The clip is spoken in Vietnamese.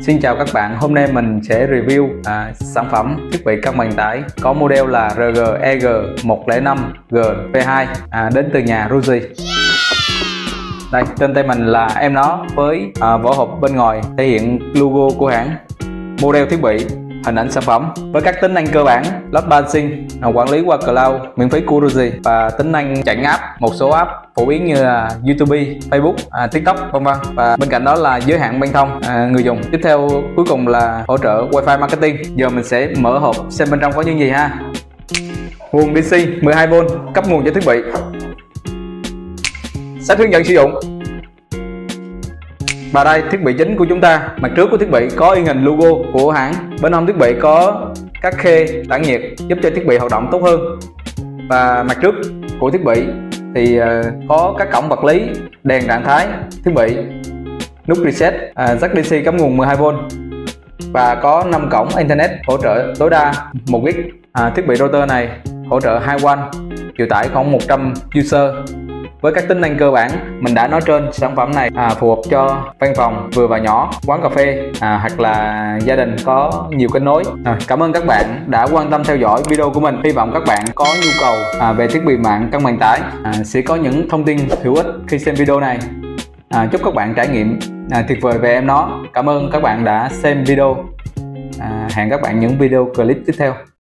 Xin chào các bạn, hôm nay mình sẽ review à, sản phẩm thiết bị cân bằng tải có model là RG EG 105G V2 à, đến từ nhà Ruji. Đây, trên tay mình là em nó với à, vỏ hộp bên ngoài thể hiện logo của hãng, model thiết bị, hình ảnh sản phẩm. Với các tính năng cơ bản load balancing à, quản lý qua cloud miễn phí của Ruji và tính năng chạy app một số app phổ biến như là YouTube, Facebook, à, TikTok vân vân. Và bên cạnh đó là giới hạn băng thông à, người dùng. Tiếp theo cuối cùng là hỗ trợ Wi-Fi marketing. Giờ mình sẽ mở hộp xem bên trong có những gì ha. Nguồn DC 12V cấp nguồn cho thiết bị. Sách hướng dẫn sử dụng. Và đây thiết bị chính của chúng ta. Mặt trước của thiết bị có in hình logo của hãng. Bên hông thiết bị có các khê tản nhiệt giúp cho thiết bị hoạt động tốt hơn. Và mặt trước của thiết bị thì ờ, có các cổng vật lý đèn trạng thái thiết bị nút reset à, jack DC cắm nguồn 12V và có 5 cổng internet hỗ trợ tối đa 1 gig. À, thiết bị router này hỗ trợ 2W chịu tải khoảng 100 user với các tính năng cơ bản mình đã nói trên sản phẩm này à, phù hợp cho văn phòng vừa và nhỏ quán cà phê à, hoặc là gia đình có nhiều kết nối. À, cảm ơn các bạn đã quan tâm theo dõi video của mình. Hy vọng các bạn có nhu cầu à, về thiết bị mạng cân bằng tải à, sẽ có những thông tin hữu ích khi xem video này. À, chúc các bạn trải nghiệm à, tuyệt vời về em nó. Cảm ơn các bạn đã xem video. À, hẹn các bạn những video clip tiếp theo.